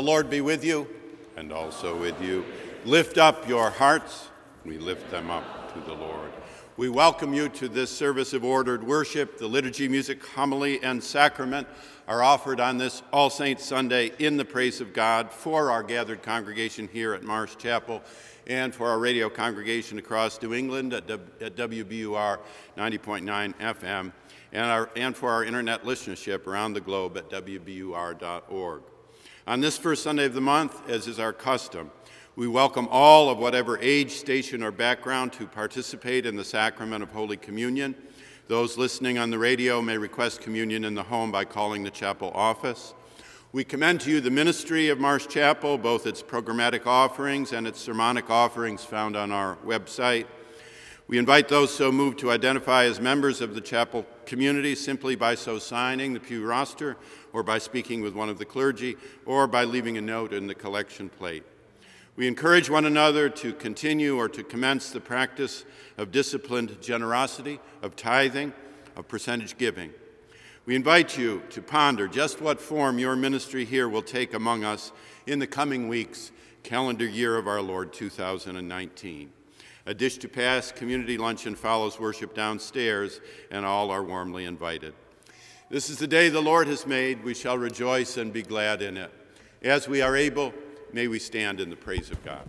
The Lord be with you and also with you. Lift up your hearts. We lift them up to the Lord. We welcome you to this service of ordered worship. The liturgy, music, homily, and sacrament are offered on this All Saints Sunday in the praise of God for our gathered congregation here at Marsh Chapel and for our radio congregation across New England at, WBUR 90.9 FM and, our, and for our internet listenership around the globe at WBUR.org. On this first Sunday of the month, as is our custom, we welcome all of whatever age, station, or background to participate in the sacrament of Holy Communion. Those listening on the radio may request communion in the home by calling the chapel office. We commend to you the ministry of Marsh Chapel, both its programmatic offerings and its sermonic offerings found on our website. We invite those so moved to identify as members of the chapel community simply by so signing the pew roster, or by speaking with one of the clergy, or by leaving a note in the collection plate. We encourage one another to continue or to commence the practice of disciplined generosity, of tithing, of percentage giving. We invite you to ponder just what form your ministry here will take among us in the coming weeks, calendar year of our Lord 2019. A dish to pass, community luncheon follows worship downstairs, and all are warmly invited. This is the day the Lord has made. We shall rejoice and be glad in it. As we are able, may we stand in the praise of God.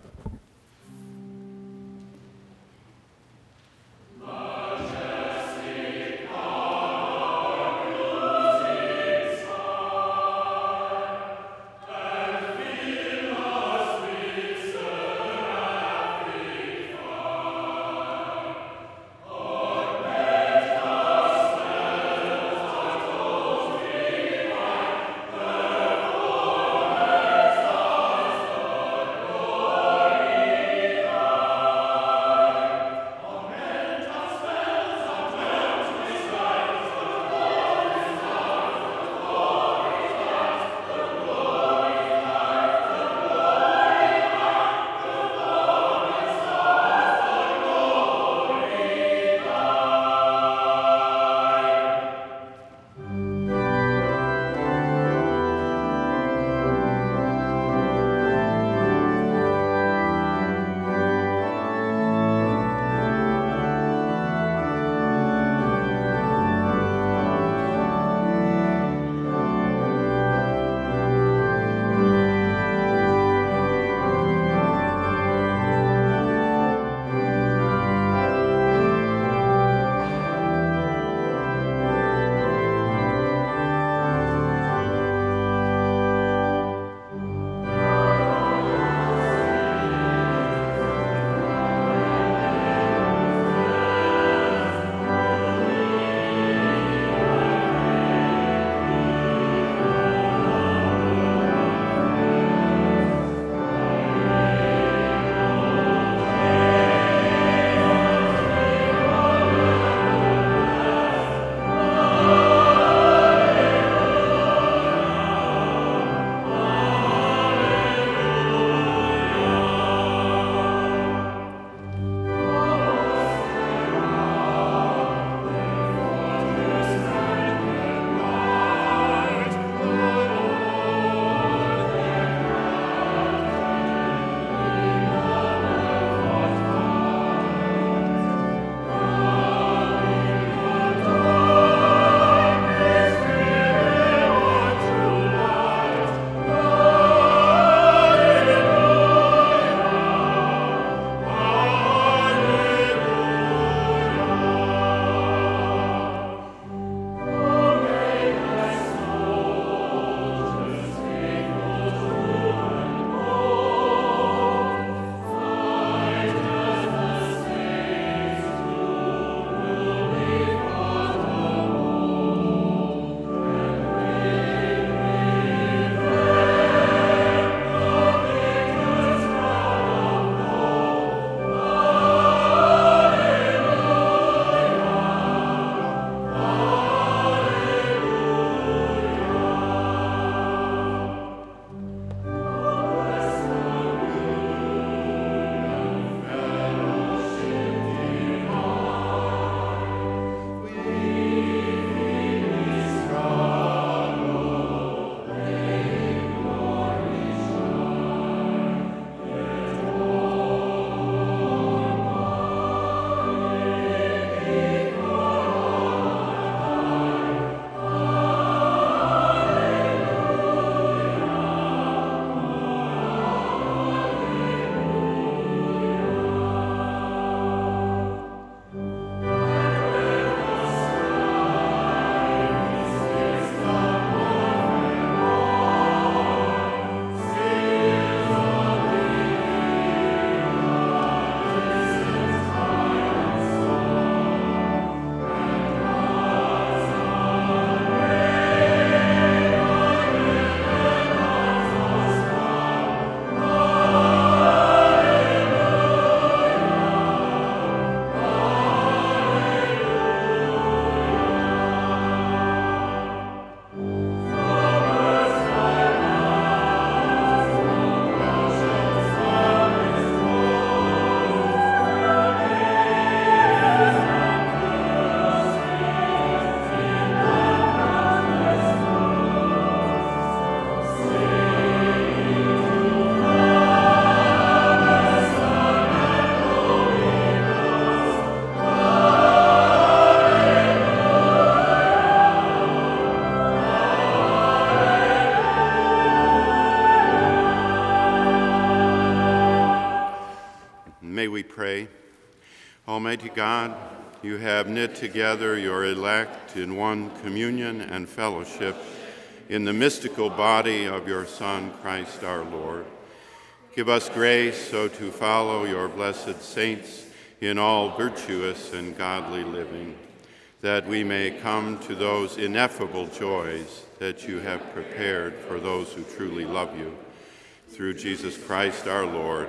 Almighty God, you have knit together your elect in one communion and fellowship in the mystical body of your Son, Christ our Lord. Give us grace so to follow your blessed saints in all virtuous and godly living, that we may come to those ineffable joys that you have prepared for those who truly love you. Through Jesus Christ our Lord,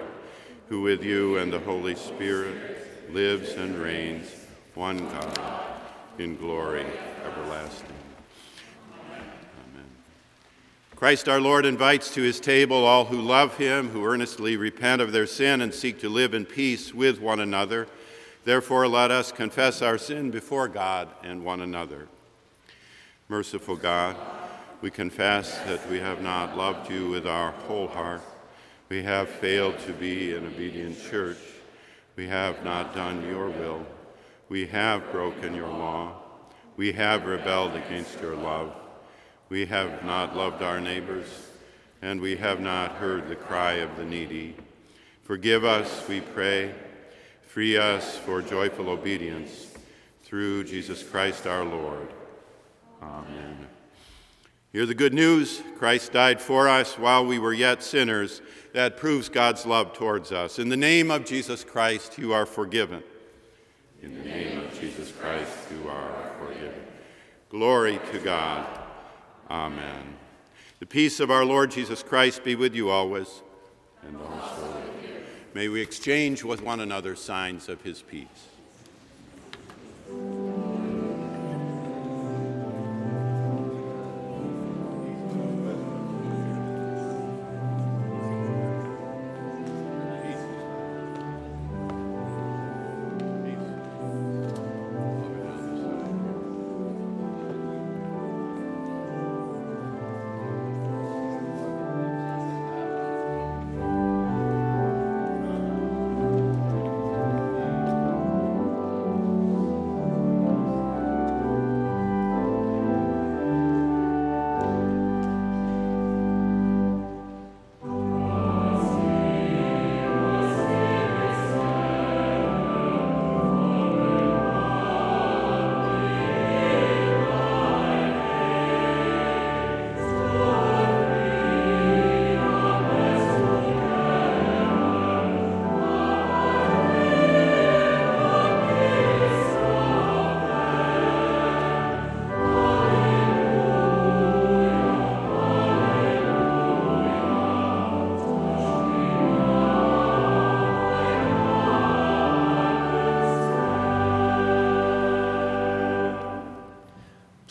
who with you and the Holy Spirit lives and reigns, one God, in glory everlasting. Amen. Christ our Lord invites to his table all who love him, who earnestly repent of their sin and seek to live in peace with one another. Therefore, let us confess our sin before God and one another. Merciful God, we confess that we have not loved you with our whole heart. We have failed to be an obedient church. We have not done your will. We have broken your law. We have rebelled against your love. We have not loved our neighbors, and we have not heard the cry of the needy. Forgive us, we pray. Free us for joyful obedience through Jesus Christ our Lord. Amen. Hear the good news Christ died for us while we were yet sinners. That proves God's love towards us. In the name of Jesus Christ, you are forgiven. In the name of Jesus Christ, you are forgiven. Glory to God. Amen. The peace of our Lord Jesus Christ be with you always, and also with you. May we exchange with one another signs of his peace.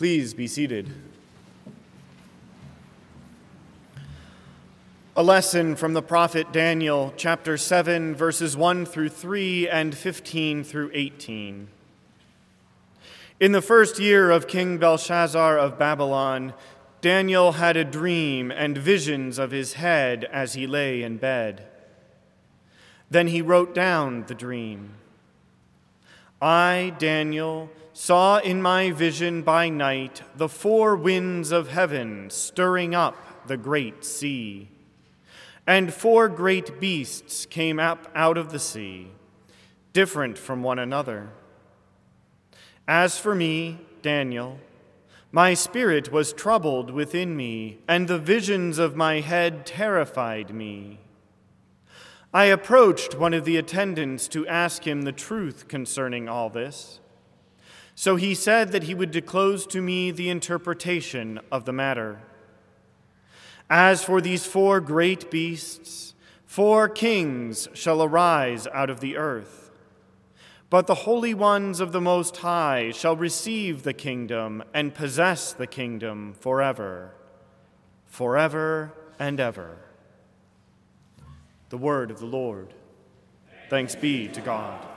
Please be seated. A lesson from the prophet Daniel, chapter 7, verses 1 through 3 and 15 through 18. In the first year of King Belshazzar of Babylon, Daniel had a dream and visions of his head as he lay in bed. Then he wrote down the dream. I, Daniel, saw in my vision by night the four winds of heaven stirring up the great sea. And four great beasts came up out of the sea, different from one another. As for me, Daniel, my spirit was troubled within me, and the visions of my head terrified me. I approached one of the attendants to ask him the truth concerning all this. So he said that he would disclose to me the interpretation of the matter. As for these four great beasts, four kings shall arise out of the earth. But the holy ones of the Most High shall receive the kingdom and possess the kingdom forever, forever and ever. The word of the Lord. Thanks be to God.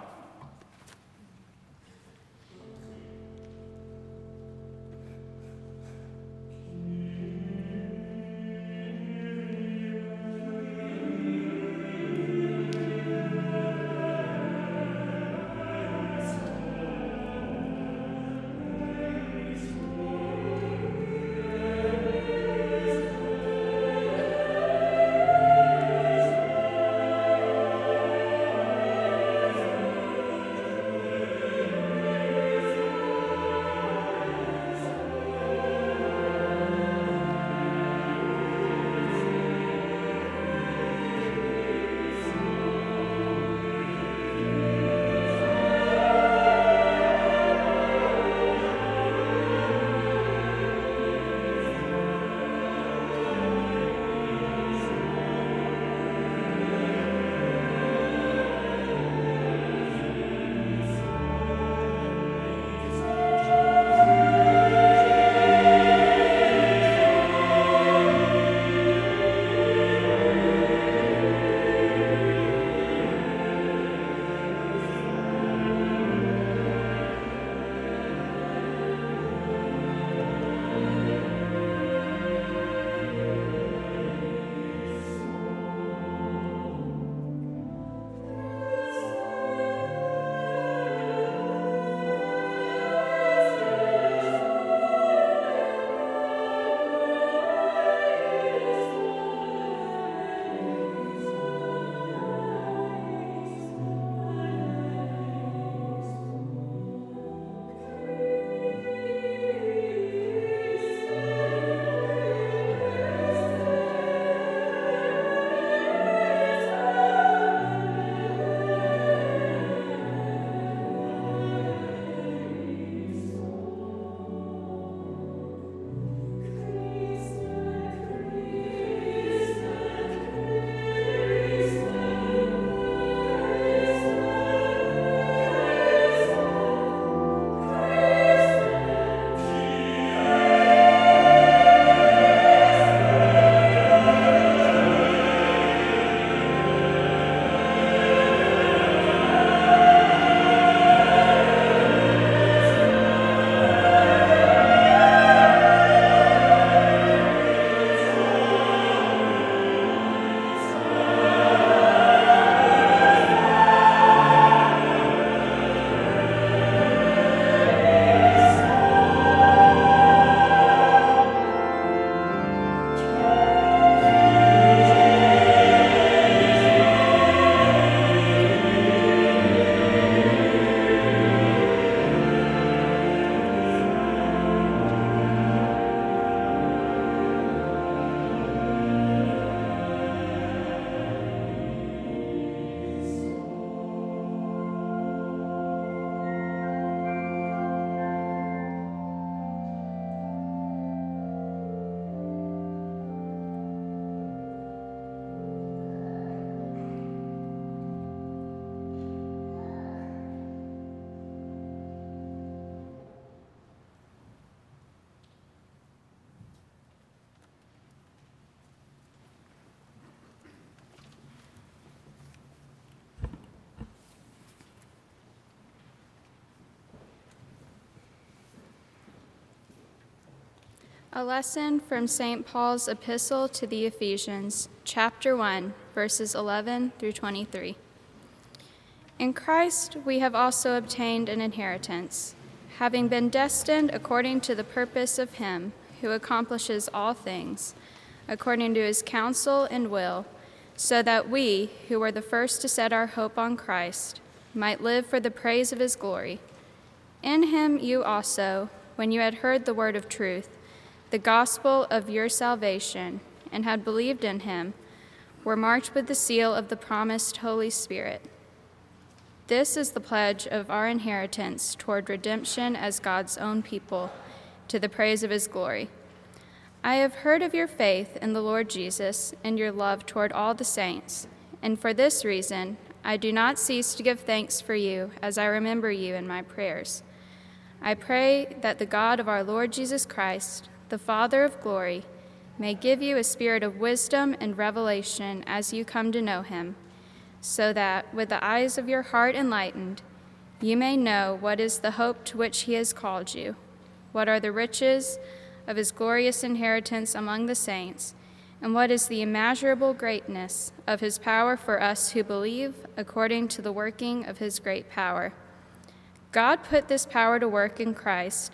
A lesson from St. Paul's Epistle to the Ephesians, chapter 1, verses 11 through 23. In Christ we have also obtained an inheritance, having been destined according to the purpose of Him who accomplishes all things, according to His counsel and will, so that we, who were the first to set our hope on Christ, might live for the praise of His glory. In Him you also, when you had heard the word of truth, the gospel of your salvation, and had believed in him, were marked with the seal of the promised Holy Spirit. This is the pledge of our inheritance toward redemption as God's own people, to the praise of his glory. I have heard of your faith in the Lord Jesus and your love toward all the saints, and for this reason I do not cease to give thanks for you as I remember you in my prayers. I pray that the God of our Lord Jesus Christ, the Father of glory, may give you a spirit of wisdom and revelation as you come to know him, so that, with the eyes of your heart enlightened, you may know what is the hope to which he has called you, what are the riches of his glorious inheritance among the saints, and what is the immeasurable greatness of his power for us who believe according to the working of his great power. God put this power to work in Christ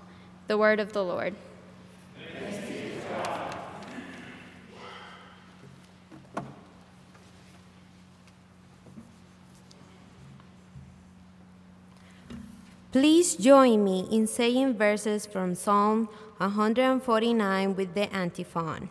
The word of the Lord. Please join me in saying verses from Psalm 149 with the antiphon.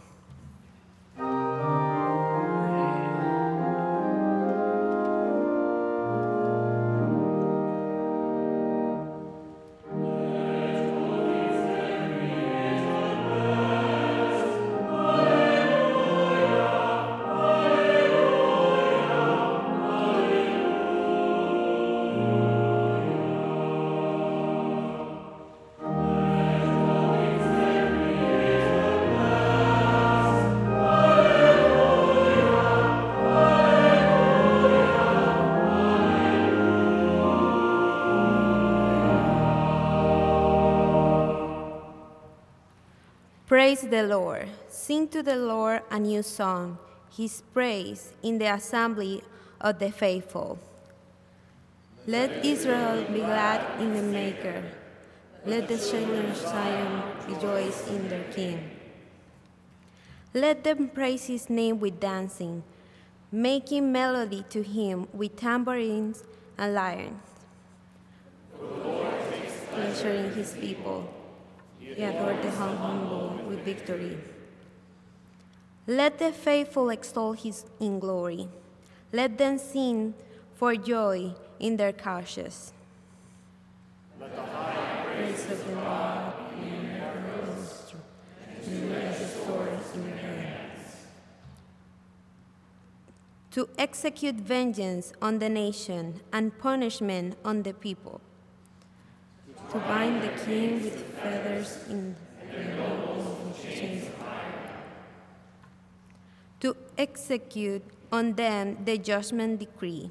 Praise the Lord. Sing to the Lord a new song, his praise in the assembly of the faithful. Let Israel be glad in the Maker. Let the children of Zion rejoice in their King. Let them praise his name with dancing, making melody to him with tambourines and lyres. Pleasure in his people he adored the humble with victory. Let the faithful extol his in glory. Let them sing for joy in their couches. Let the high praise of the Lord to execute vengeance on the nation and punishment on the people to bind the king with feathers in child to execute on them the judgment decree.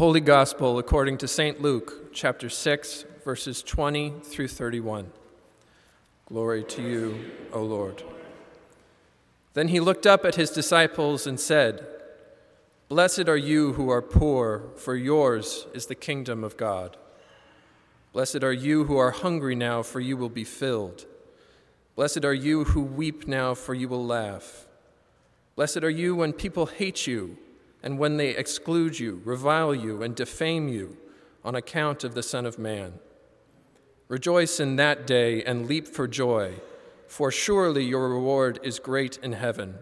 Holy Gospel according to St. Luke, chapter 6, verses 20 through 31. Glory to you, O Lord. Then he looked up at his disciples and said, Blessed are you who are poor, for yours is the kingdom of God. Blessed are you who are hungry now, for you will be filled. Blessed are you who weep now, for you will laugh. Blessed are you when people hate you and when they exclude you, revile you, and defame you on account of the Son of Man. Rejoice in that day and leap for joy, for surely your reward is great in heaven,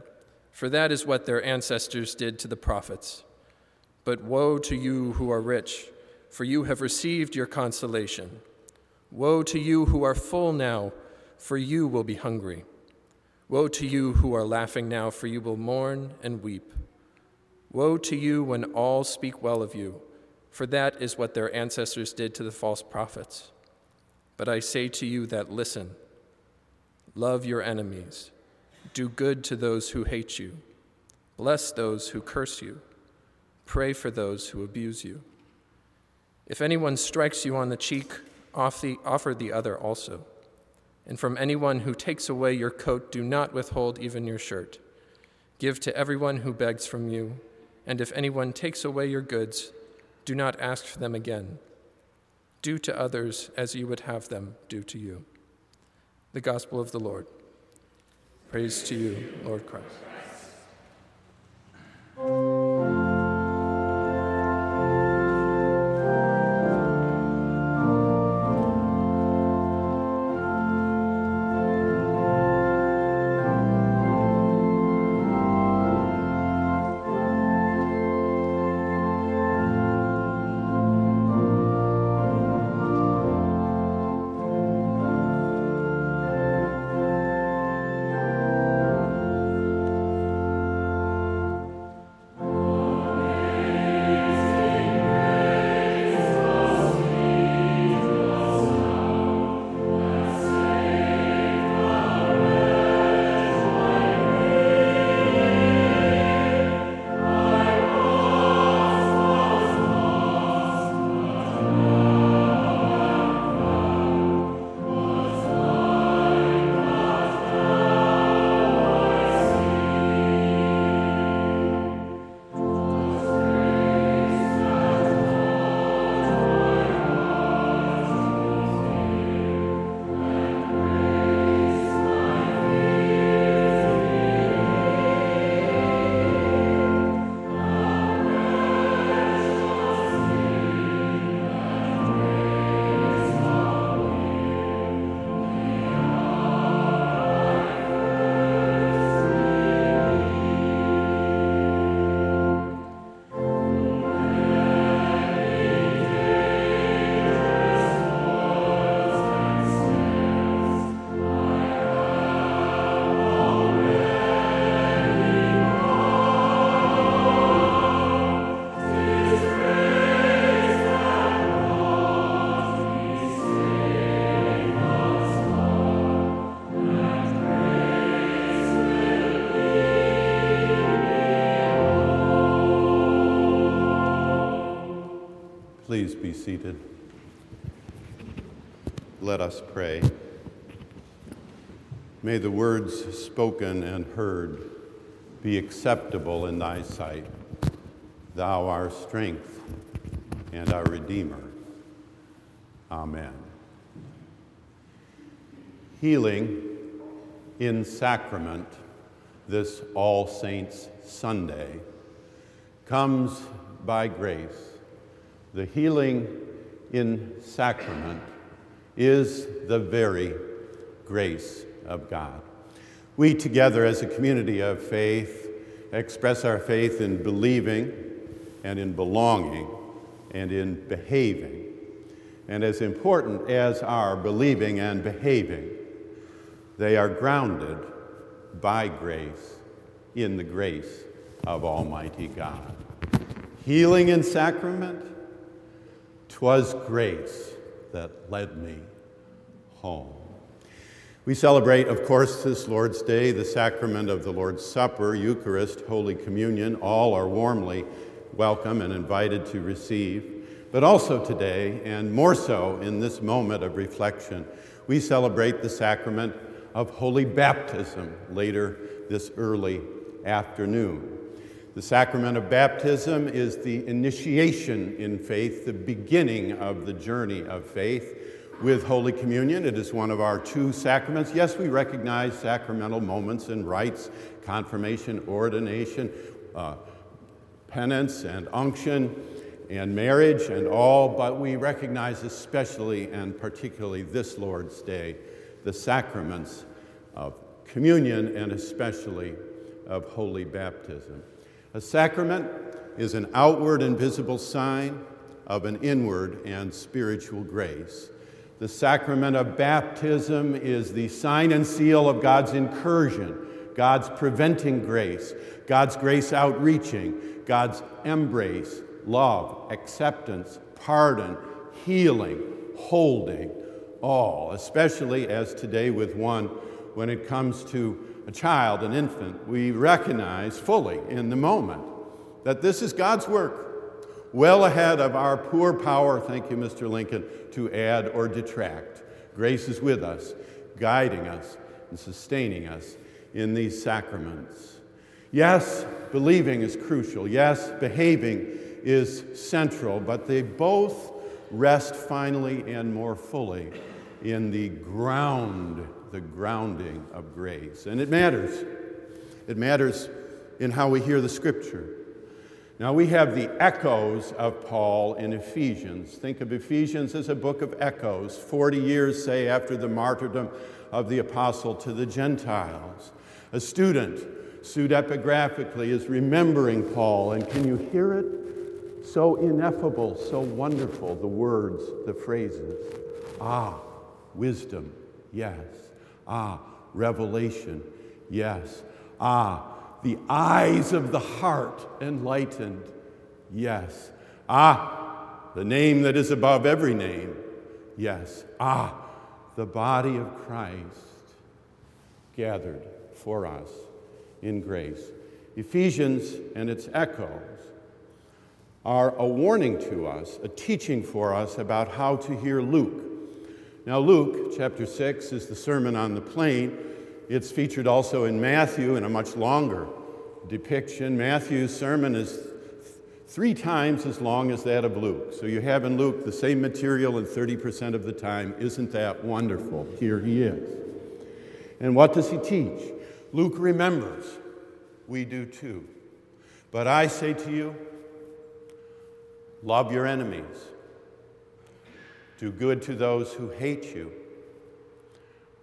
for that is what their ancestors did to the prophets. But woe to you who are rich, for you have received your consolation. Woe to you who are full now, for you will be hungry. Woe to you who are laughing now, for you will mourn and weep. Woe to you when all speak well of you, for that is what their ancestors did to the false prophets. But I say to you that listen, love your enemies, do good to those who hate you, bless those who curse you, pray for those who abuse you. If anyone strikes you on the cheek, offer the other also. And from anyone who takes away your coat, do not withhold even your shirt. Give to everyone who begs from you and if anyone takes away your goods, do not ask for them again. Do to others as you would have them do to you. The Gospel of the Lord. Praise to you, Lord Christ. Please be seated. Let us pray. May the words spoken and heard be acceptable in thy sight. Thou our strength and our Redeemer. Amen. Healing in sacrament this All Saints Sunday comes by grace the healing in sacrament is the very grace of God. We together as a community of faith express our faith in believing and in belonging and in behaving. And as important as our believing and behaving, they are grounded by grace in the grace of Almighty God. Healing in sacrament 'Twas grace that led me home. We celebrate, of course, this Lord's Day, the sacrament of the Lord's Supper, Eucharist, Holy Communion. All are warmly welcome and invited to receive. But also today, and more so in this moment of reflection, we celebrate the sacrament of holy baptism later this early afternoon. The sacrament of baptism is the initiation in faith, the beginning of the journey of faith. With Holy Communion, it is one of our two sacraments. Yes, we recognize sacramental moments and rites, confirmation, ordination, uh, penance, and unction, and marriage, and all, but we recognize especially and particularly this Lord's Day the sacraments of communion and especially of holy baptism. A sacrament is an outward and visible sign of an inward and spiritual grace. The sacrament of baptism is the sign and seal of God's incursion, God's preventing grace, God's grace outreaching, God's embrace, love, acceptance, pardon, healing, holding, all, especially as today with one when it comes to a child, an infant, we recognize fully in the moment that this is God's work, well ahead of our poor power, thank you, Mr. Lincoln, to add or detract. Grace is with us, guiding us and sustaining us in these sacraments. Yes, believing is crucial. Yes, behaving is central, but they both rest finally and more fully in the ground the grounding of grace. And it matters. It matters in how we hear the scripture. Now, we have the echoes of Paul in Ephesians. Think of Ephesians as a book of echoes, 40 years, say, after the martyrdom of the apostle to the Gentiles. A student, pseudepigraphically, is remembering Paul, and can you hear it? So ineffable, so wonderful, the words, the phrases. Ah, wisdom, yes. Ah, revelation. Yes. Ah, the eyes of the heart enlightened. Yes. Ah, the name that is above every name. Yes. Ah, the body of Christ gathered for us in grace. Ephesians and its echoes are a warning to us, a teaching for us about how to hear Luke now, Luke chapter 6 is the Sermon on the Plain. It's featured also in Matthew in a much longer depiction. Matthew's sermon is three times as long as that of Luke. So you have in Luke the same material in 30% of the time. Isn't that wonderful? Here he is. And what does he teach? Luke remembers. We do too. But I say to you, love your enemies. Do good to those who hate you.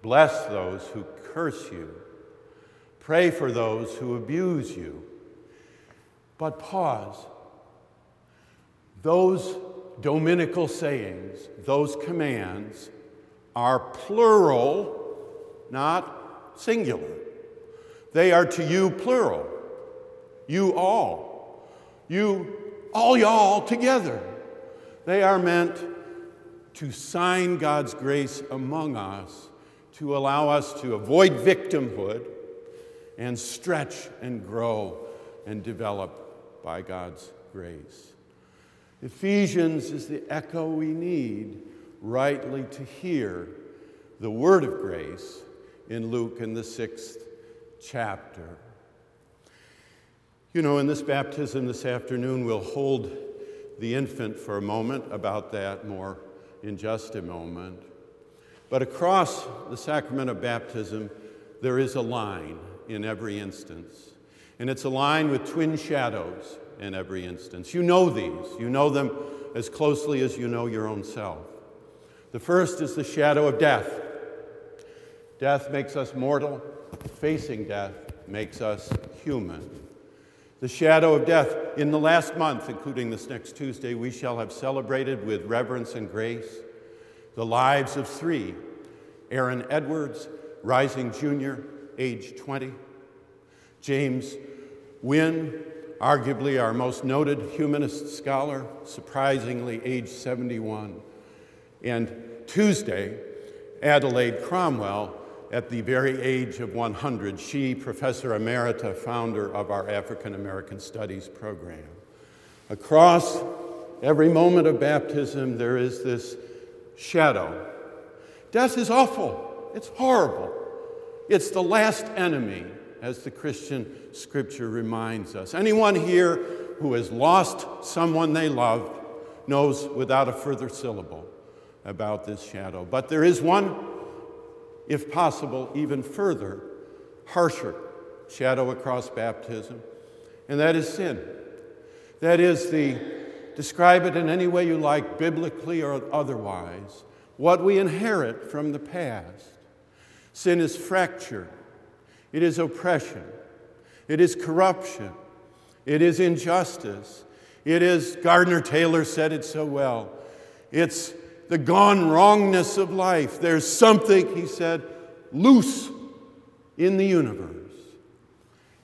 Bless those who curse you. Pray for those who abuse you. But pause. Those dominical sayings, those commands, are plural, not singular. They are to you plural. You all. You, all y'all together. They are meant to sign God's grace among us, to allow us to avoid victimhood and stretch and grow and develop by God's grace. Ephesians is the echo we need rightly to hear the word of grace in Luke in the sixth chapter. You know, in this baptism this afternoon, we'll hold the infant for a moment about that more in just a moment. But across the sacrament of baptism, there is a line in every instance. And it's a line with twin shadows in every instance. You know these, you know them as closely as you know your own self. The first is the shadow of death. Death makes us mortal, facing death makes us human. The shadow of death. In the last month, including this next Tuesday, we shall have celebrated with reverence and grace the lives of three Aaron Edwards, rising junior, age 20, James Winn, arguably our most noted humanist scholar, surprisingly age 71, and Tuesday, Adelaide Cromwell, at the very age of 100, she, Professor Emerita, founder of our African American Studies program. Across every moment of baptism, there is this shadow. Death is awful, it's horrible. It's the last enemy, as the Christian scripture reminds us. Anyone here who has lost someone they loved knows without a further syllable about this shadow. But there is one, if possible, even further, harsher shadow across baptism, and that is sin. That is the, describe it in any way you like, biblically or otherwise, what we inherit from the past. Sin is fracture, it is oppression, it is corruption, it is injustice, it is, Gardner Taylor said it so well, it's the gone wrongness of life. There's something, he said, loose in the universe.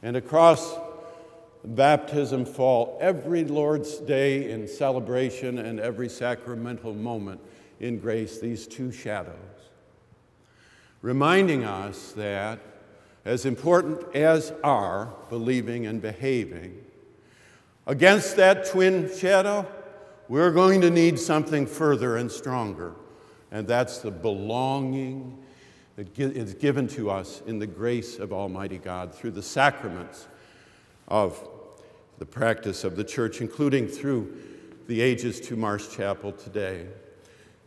And across baptism fall every Lord's Day in celebration and every sacramental moment in grace, these two shadows, reminding us that as important as are believing and behaving, against that twin shadow, we're going to need something further and stronger, and that's the belonging that is given to us in the grace of Almighty God through the sacraments of the practice of the church, including through the ages to Marsh Chapel today.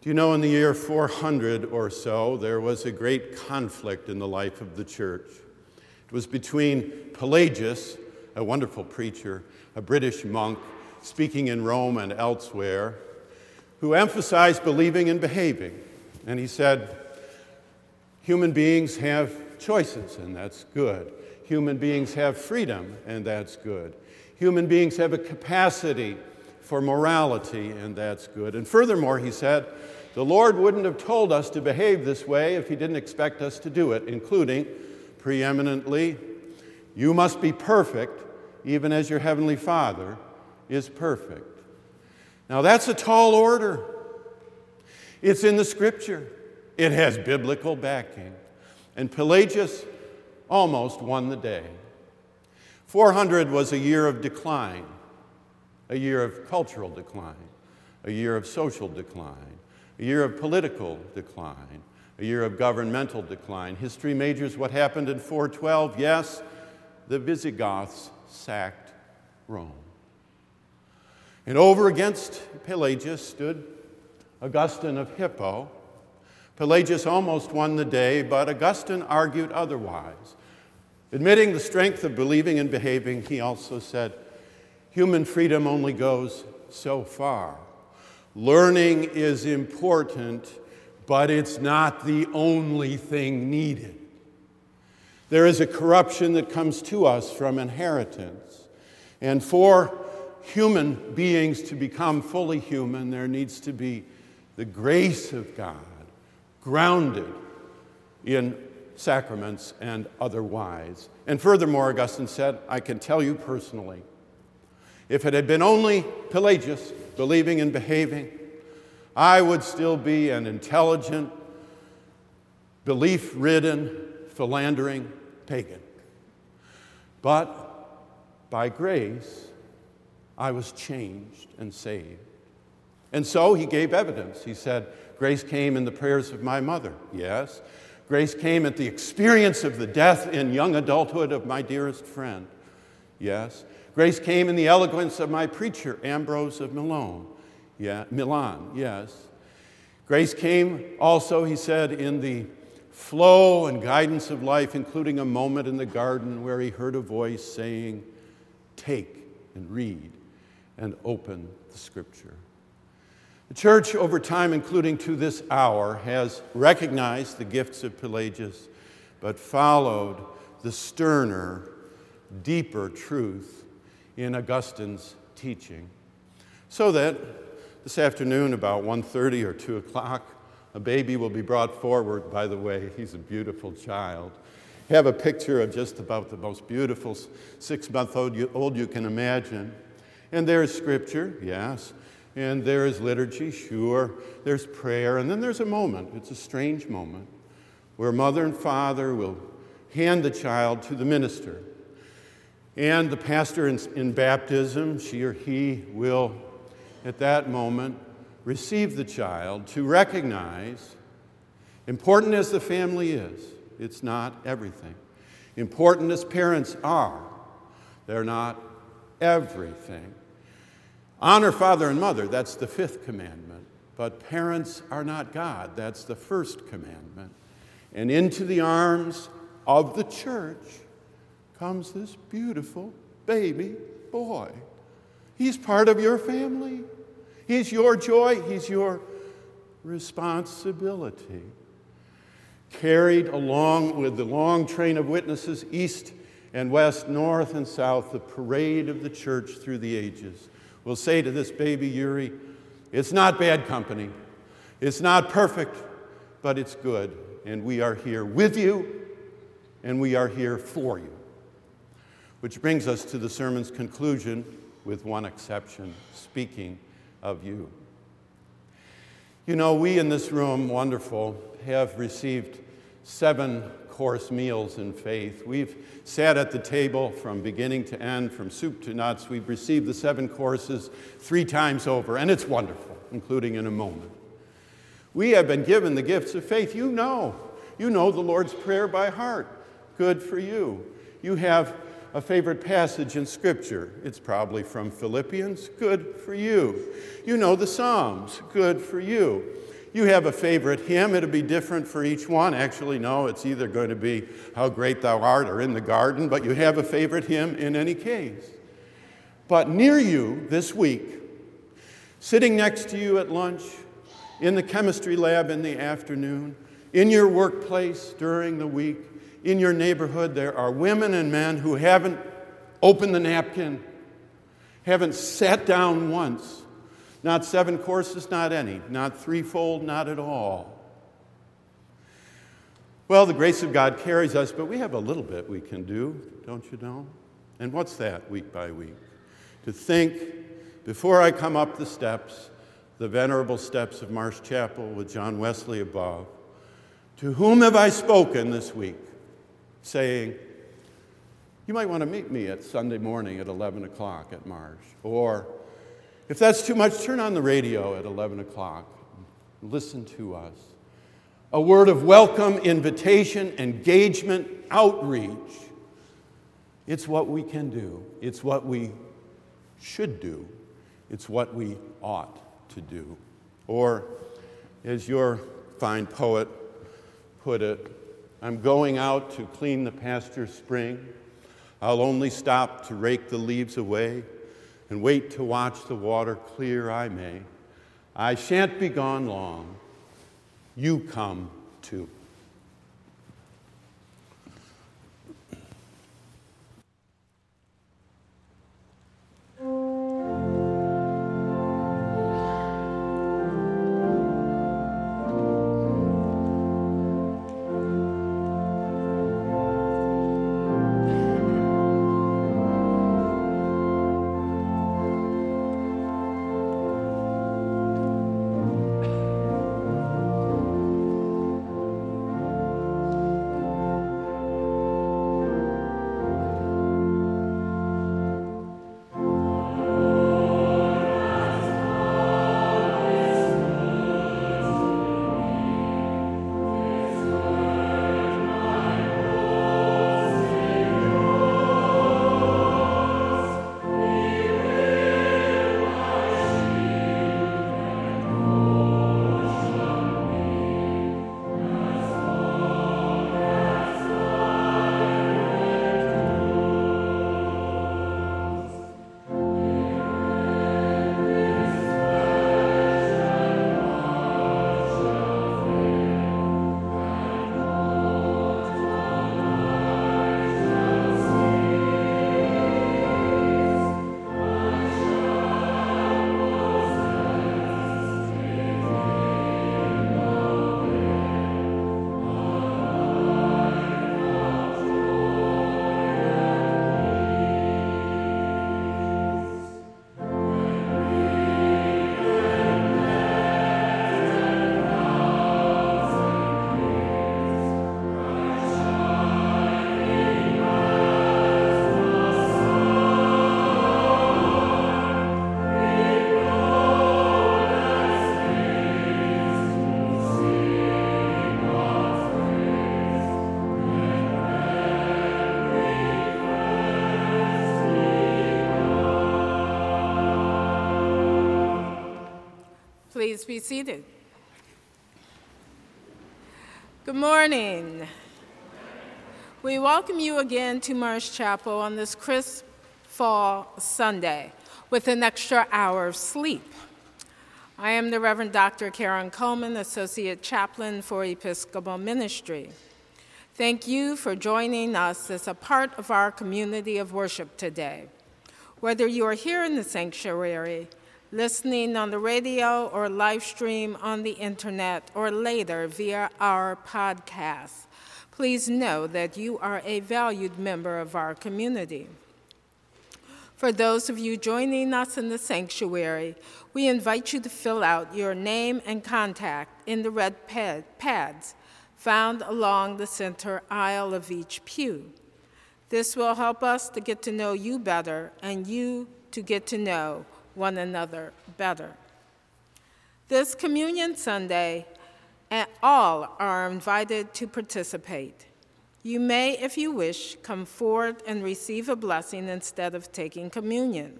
Do you know in the year 400 or so, there was a great conflict in the life of the church? It was between Pelagius, a wonderful preacher, a British monk speaking in Rome and elsewhere, who emphasized believing and behaving. And he said, Human beings have choices, and that's good. Human beings have freedom, and that's good. Human beings have a capacity for morality, and that's good. And furthermore, he said, the Lord wouldn't have told us to behave this way if He didn't expect us to do it, including preeminently, you must be perfect, even as your Heavenly Father is perfect. Now, that's a tall order. It's in the Scripture. It has biblical backing. And Pelagius almost won the day. 400 was a year of decline, a year of cultural decline, a year of social decline, a year of political decline, a year of governmental decline. History majors what happened in 412? Yes, the Visigoths sacked Rome. And over against Pelagius stood Augustine of Hippo, Pelagius almost won the day, but Augustine argued otherwise. Admitting the strength of believing and behaving, he also said, human freedom only goes so far. Learning is important, but it's not the only thing needed. There is a corruption that comes to us from inheritance. And for human beings to become fully human, there needs to be the grace of God grounded in sacraments and otherwise. And furthermore, Augustine said, I can tell you personally, if it had been only Pelagius believing and behaving, I would still be an intelligent, belief ridden, philandering pagan. But by grace, I was changed and saved. And so he gave evidence. He said, Grace came in the prayers of my mother, yes. Grace came at the experience of the death in young adulthood of my dearest friend, yes. Grace came in the eloquence of my preacher, Ambrose of Milan, yeah, Milan, yes. Grace came also, he said, in the flow and guidance of life, including a moment in the garden where he heard a voice saying, Take and read and open the scripture. The church, over time, including to this hour, has recognized the gifts of Pelagius, but followed the sterner, deeper truth in Augustine's teaching. So that this afternoon, about 1.30 or 2 o'clock, a baby will be brought forward. By the way, he's a beautiful child. Have a picture of just about the most beautiful six month old you can imagine. And there's scripture, yes. And there is liturgy, sure. There's prayer. And then there's a moment, it's a strange moment, where mother and father will hand the child to the minister. And the pastor in, in, baptism, she or he will, at that moment, receive the child to recognize, important as the family is, it's not everything. Important as parents are, they're not everything. Honor father and mother, that's the fifth commandment. But parents are not God, that's the first commandment. And into the arms of the church, comes this beautiful baby boy. He's part of your family. He's your joy, he's your responsibility. Carried along with the long train of witnesses, east and west, north and south, the parade of the church through the ages. We'll say to this baby Yuri, it's not bad company, it's not perfect, but it's good, and we are here with you, and we are here for you. Which brings us to the sermon's conclusion, with one exception speaking of you. You know, we in this room, wonderful, have received seven course meals in faith. We've sat at the table from beginning to end, from soup to nuts. We've received the seven courses three times over, and it's wonderful, including in a moment. We have been given the gifts of faith. You know, you know the Lord's Prayer by heart. Good for you. You have a favorite passage in Scripture. It's probably from Philippians. Good for you. You know the Psalms. Good for you. You have a favorite hymn. It'll be different for each one. Actually, no, it's either going to be How Great Thou Art or In the Garden, but you have a favorite hymn in any case. But near you this week, sitting next to you at lunch, in the chemistry lab in the afternoon, in your workplace during the week, in your neighborhood, there are women and men who haven't opened the napkin, haven't sat down once. Not seven courses, not any. Not threefold, not at all. Well, the grace of God carries us, but we have a little bit we can do, don't you know? And what's that week by week? To think, before I come up the steps, the venerable steps of Marsh Chapel with John Wesley above, to whom have I spoken this week? saying, You might want to meet me at Sunday morning at 11 o'clock at Marsh. Or, if that's too much, turn on the radio at 11 o'clock. Listen to us. A word of welcome, invitation, engagement, outreach. It's what we can do. It's what we should do. It's what we ought to do. Or, as your fine poet put it, I'm going out to clean the pasture spring. I'll only stop to rake the leaves away and wait to watch the water clear I may. I shan't be gone long. You come too. Please be seated. Good morning. We welcome you again to Marsh Chapel on this crisp fall Sunday with an extra hour of sleep. I am the Reverend Dr. Karen Coleman, Associate Chaplain for Episcopal Ministry. Thank you for joining us as a part of our community of worship today. Whether you are here in the sanctuary, listening on the radio, or live stream on the internet, or later via our podcast, please know that you are a valued member of our community. For those of you joining us in the sanctuary, we invite you to fill out your name and contact in the red pad, pads found along the center aisle of each pew. This will help us to get to know you better and you to get to know one another better. This Communion Sunday, eh, all are invited to participate. You may, if you wish, come forward and receive a blessing instead of taking communion.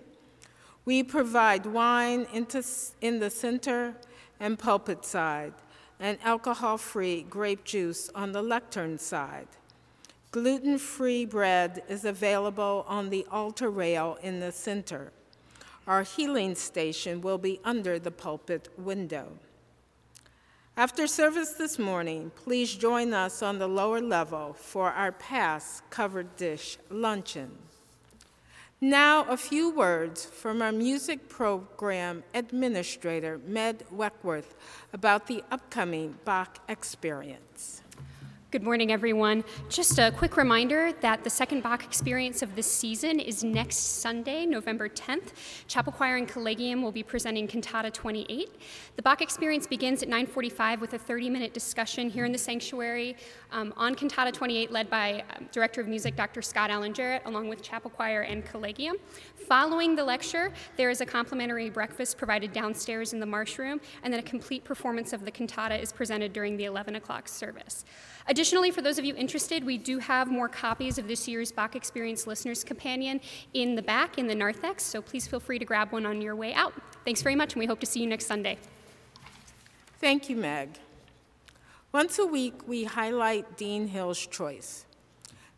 We provide wine in the center and pulpit side, and alcohol free grape juice on the lectern side. Gluten free bread is available on the altar rail in the center. Our healing station will be under the pulpit window. After service this morning, please join us on the lower level for our pass covered dish luncheon. Now, a few words from our music program administrator, Meg Weckworth, about the upcoming Bach experience. Good morning, everyone. Just a quick reminder that the second Bach experience of this season is next Sunday, November 10th. Chapel Choir and Collegium will be presenting Cantata 28. The Bach experience begins at 9:45 with a 30-minute discussion here in the sanctuary um, on Cantata 28, led by um, Director of Music Dr. Scott Allen Jarrett, along with Chapel Choir and Collegium. Following the lecture, there is a complimentary breakfast provided downstairs in the Marsh Room, and then a complete performance of the cantata is presented during the 11 o'clock service. Additionally, for those of you interested, we do have more copies of this year's Bach Experience Listener's Companion in the back in the narthex, so please feel free to grab one on your way out. Thanks very much, and we hope to see you next Sunday. Thank you, Meg. Once a week, we highlight Dean Hill's choice.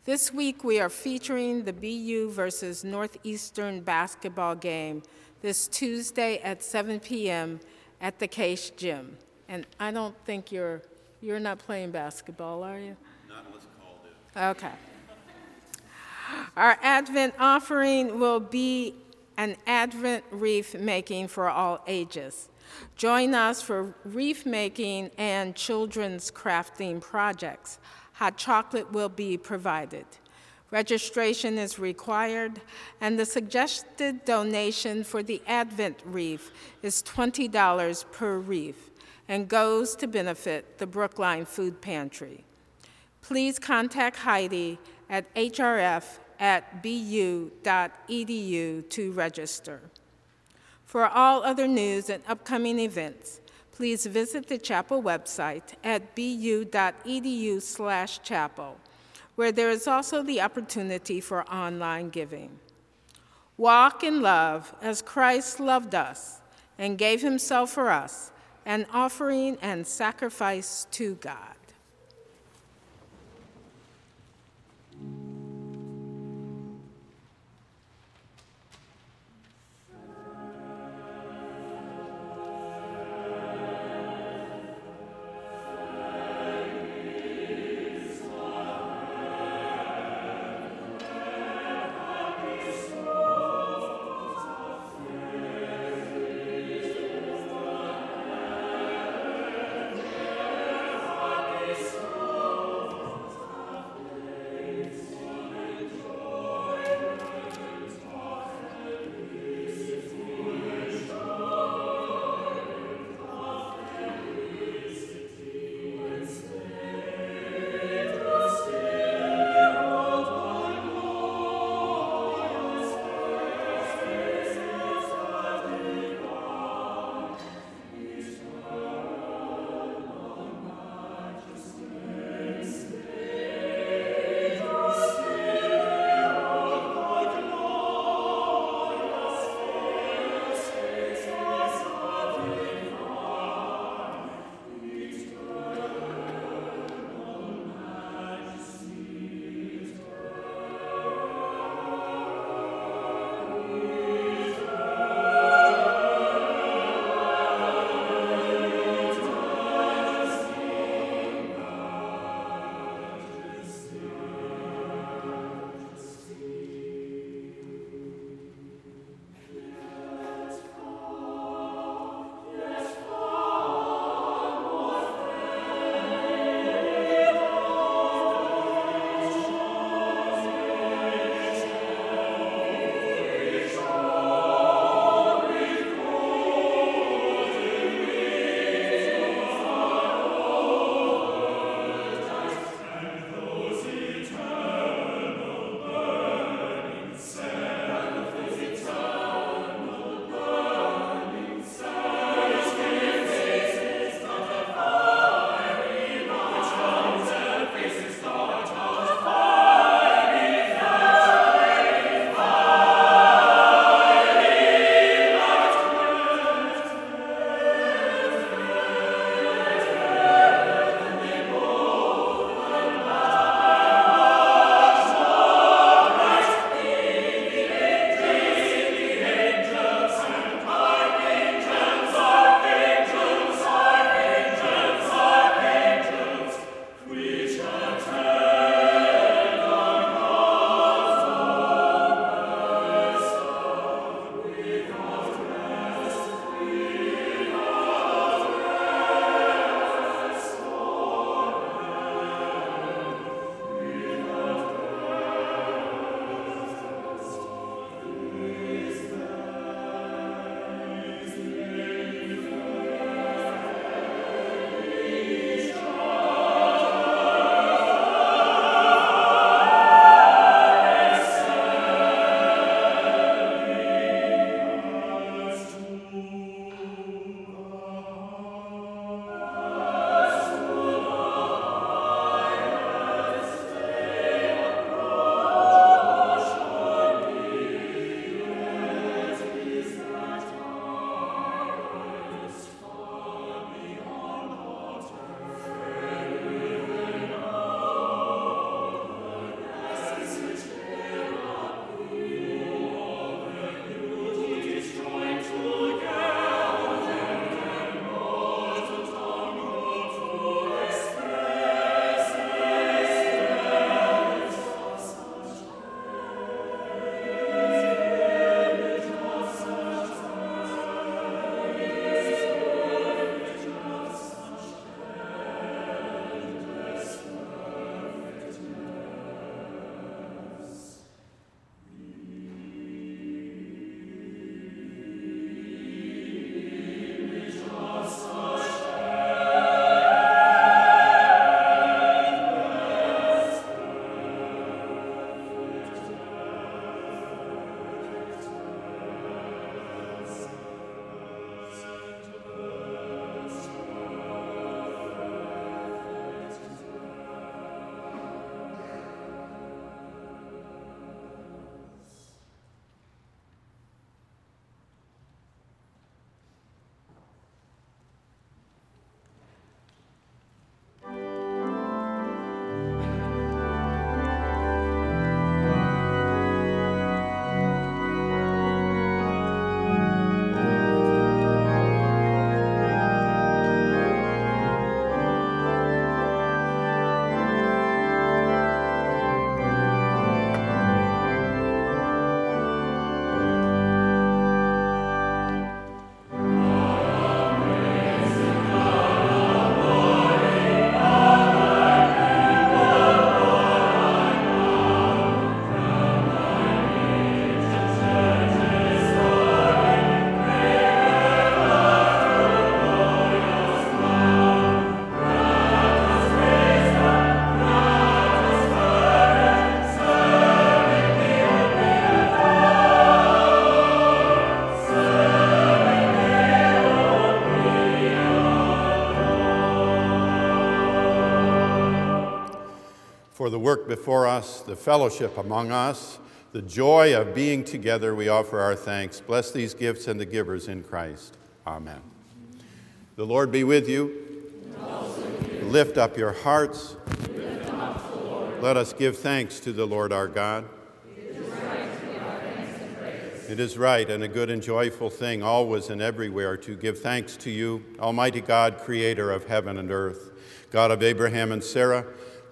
This week, we are featuring the BU versus Northeastern basketball game this Tuesday at 7 p.m. at the Case Gym. And I don't think you're you're not playing basketball, are you? Not unless called in. Okay. Our Advent offering will be an Advent wreath making for all ages. Join us for wreath making and children's crafting projects. Hot chocolate will be provided. Registration is required, and the suggested donation for the Advent wreath is $20 per wreath and goes to benefit the Brookline Food Pantry. Please contact Heidi at hrf at bu.edu to register. For all other news and upcoming events, please visit the chapel website at bu.edu slash chapel, where there is also the opportunity for online giving. Walk in love as Christ loved us and gave himself for us an offering and sacrifice to God. For the work before us, the fellowship among us, the joy of being together, we offer our thanks. Bless these gifts and the givers in Christ. Amen. The Lord be with you. Lift up your hearts. Let us give thanks to the Lord our God. It is right and a good and joyful thing, always and everywhere, to give thanks to you, Almighty God, creator of heaven and earth, God of Abraham and Sarah,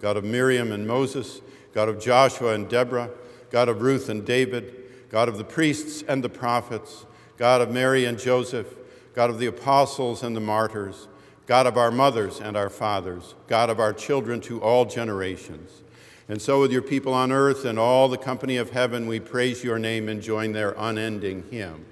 God of Miriam and Moses, God of Joshua and Deborah, God of Ruth and David, God of the priests and the prophets, God of Mary and Joseph, God of the apostles and the martyrs, God of our mothers and our fathers, God of our children to all generations. And so, with your people on earth and all the company of heaven, we praise your name and join their unending hymn.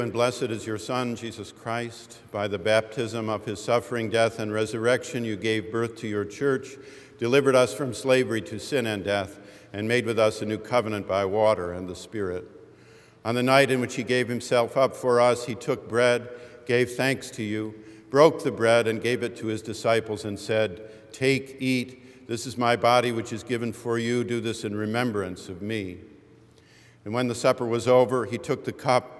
And blessed is your Son, Jesus Christ. By the baptism of his suffering, death, and resurrection, you gave birth to your church, delivered us from slavery to sin and death, and made with us a new covenant by water and the Spirit. On the night in which he gave himself up for us, he took bread, gave thanks to you, broke the bread, and gave it to his disciples, and said, Take, eat. This is my body, which is given for you. Do this in remembrance of me. And when the supper was over, he took the cup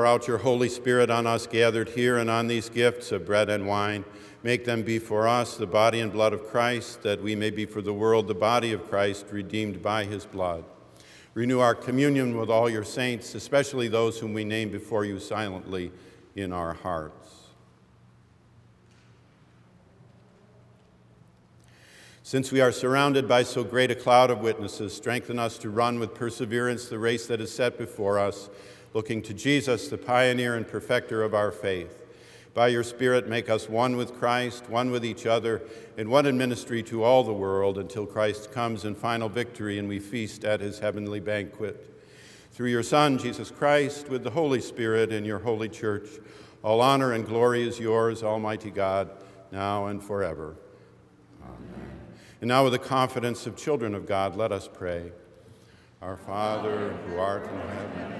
Pour out your Holy Spirit on us gathered here and on these gifts of bread and wine. Make them be for us the body and blood of Christ, that we may be for the world the body of Christ, redeemed by his blood. Renew our communion with all your saints, especially those whom we name before you silently in our hearts. Since we are surrounded by so great a cloud of witnesses, strengthen us to run with perseverance the race that is set before us looking to Jesus, the pioneer and perfecter of our faith. By your Spirit, make us one with Christ, one with each other, and one in ministry to all the world until Christ comes in final victory and we feast at his heavenly banquet. Through your Son, Jesus Christ, with the Holy Spirit and your holy church, all honor and glory is yours, Almighty God, now and forever. Amen. And now, with the confidence of children of God, let us pray. Our Father, who art in heaven,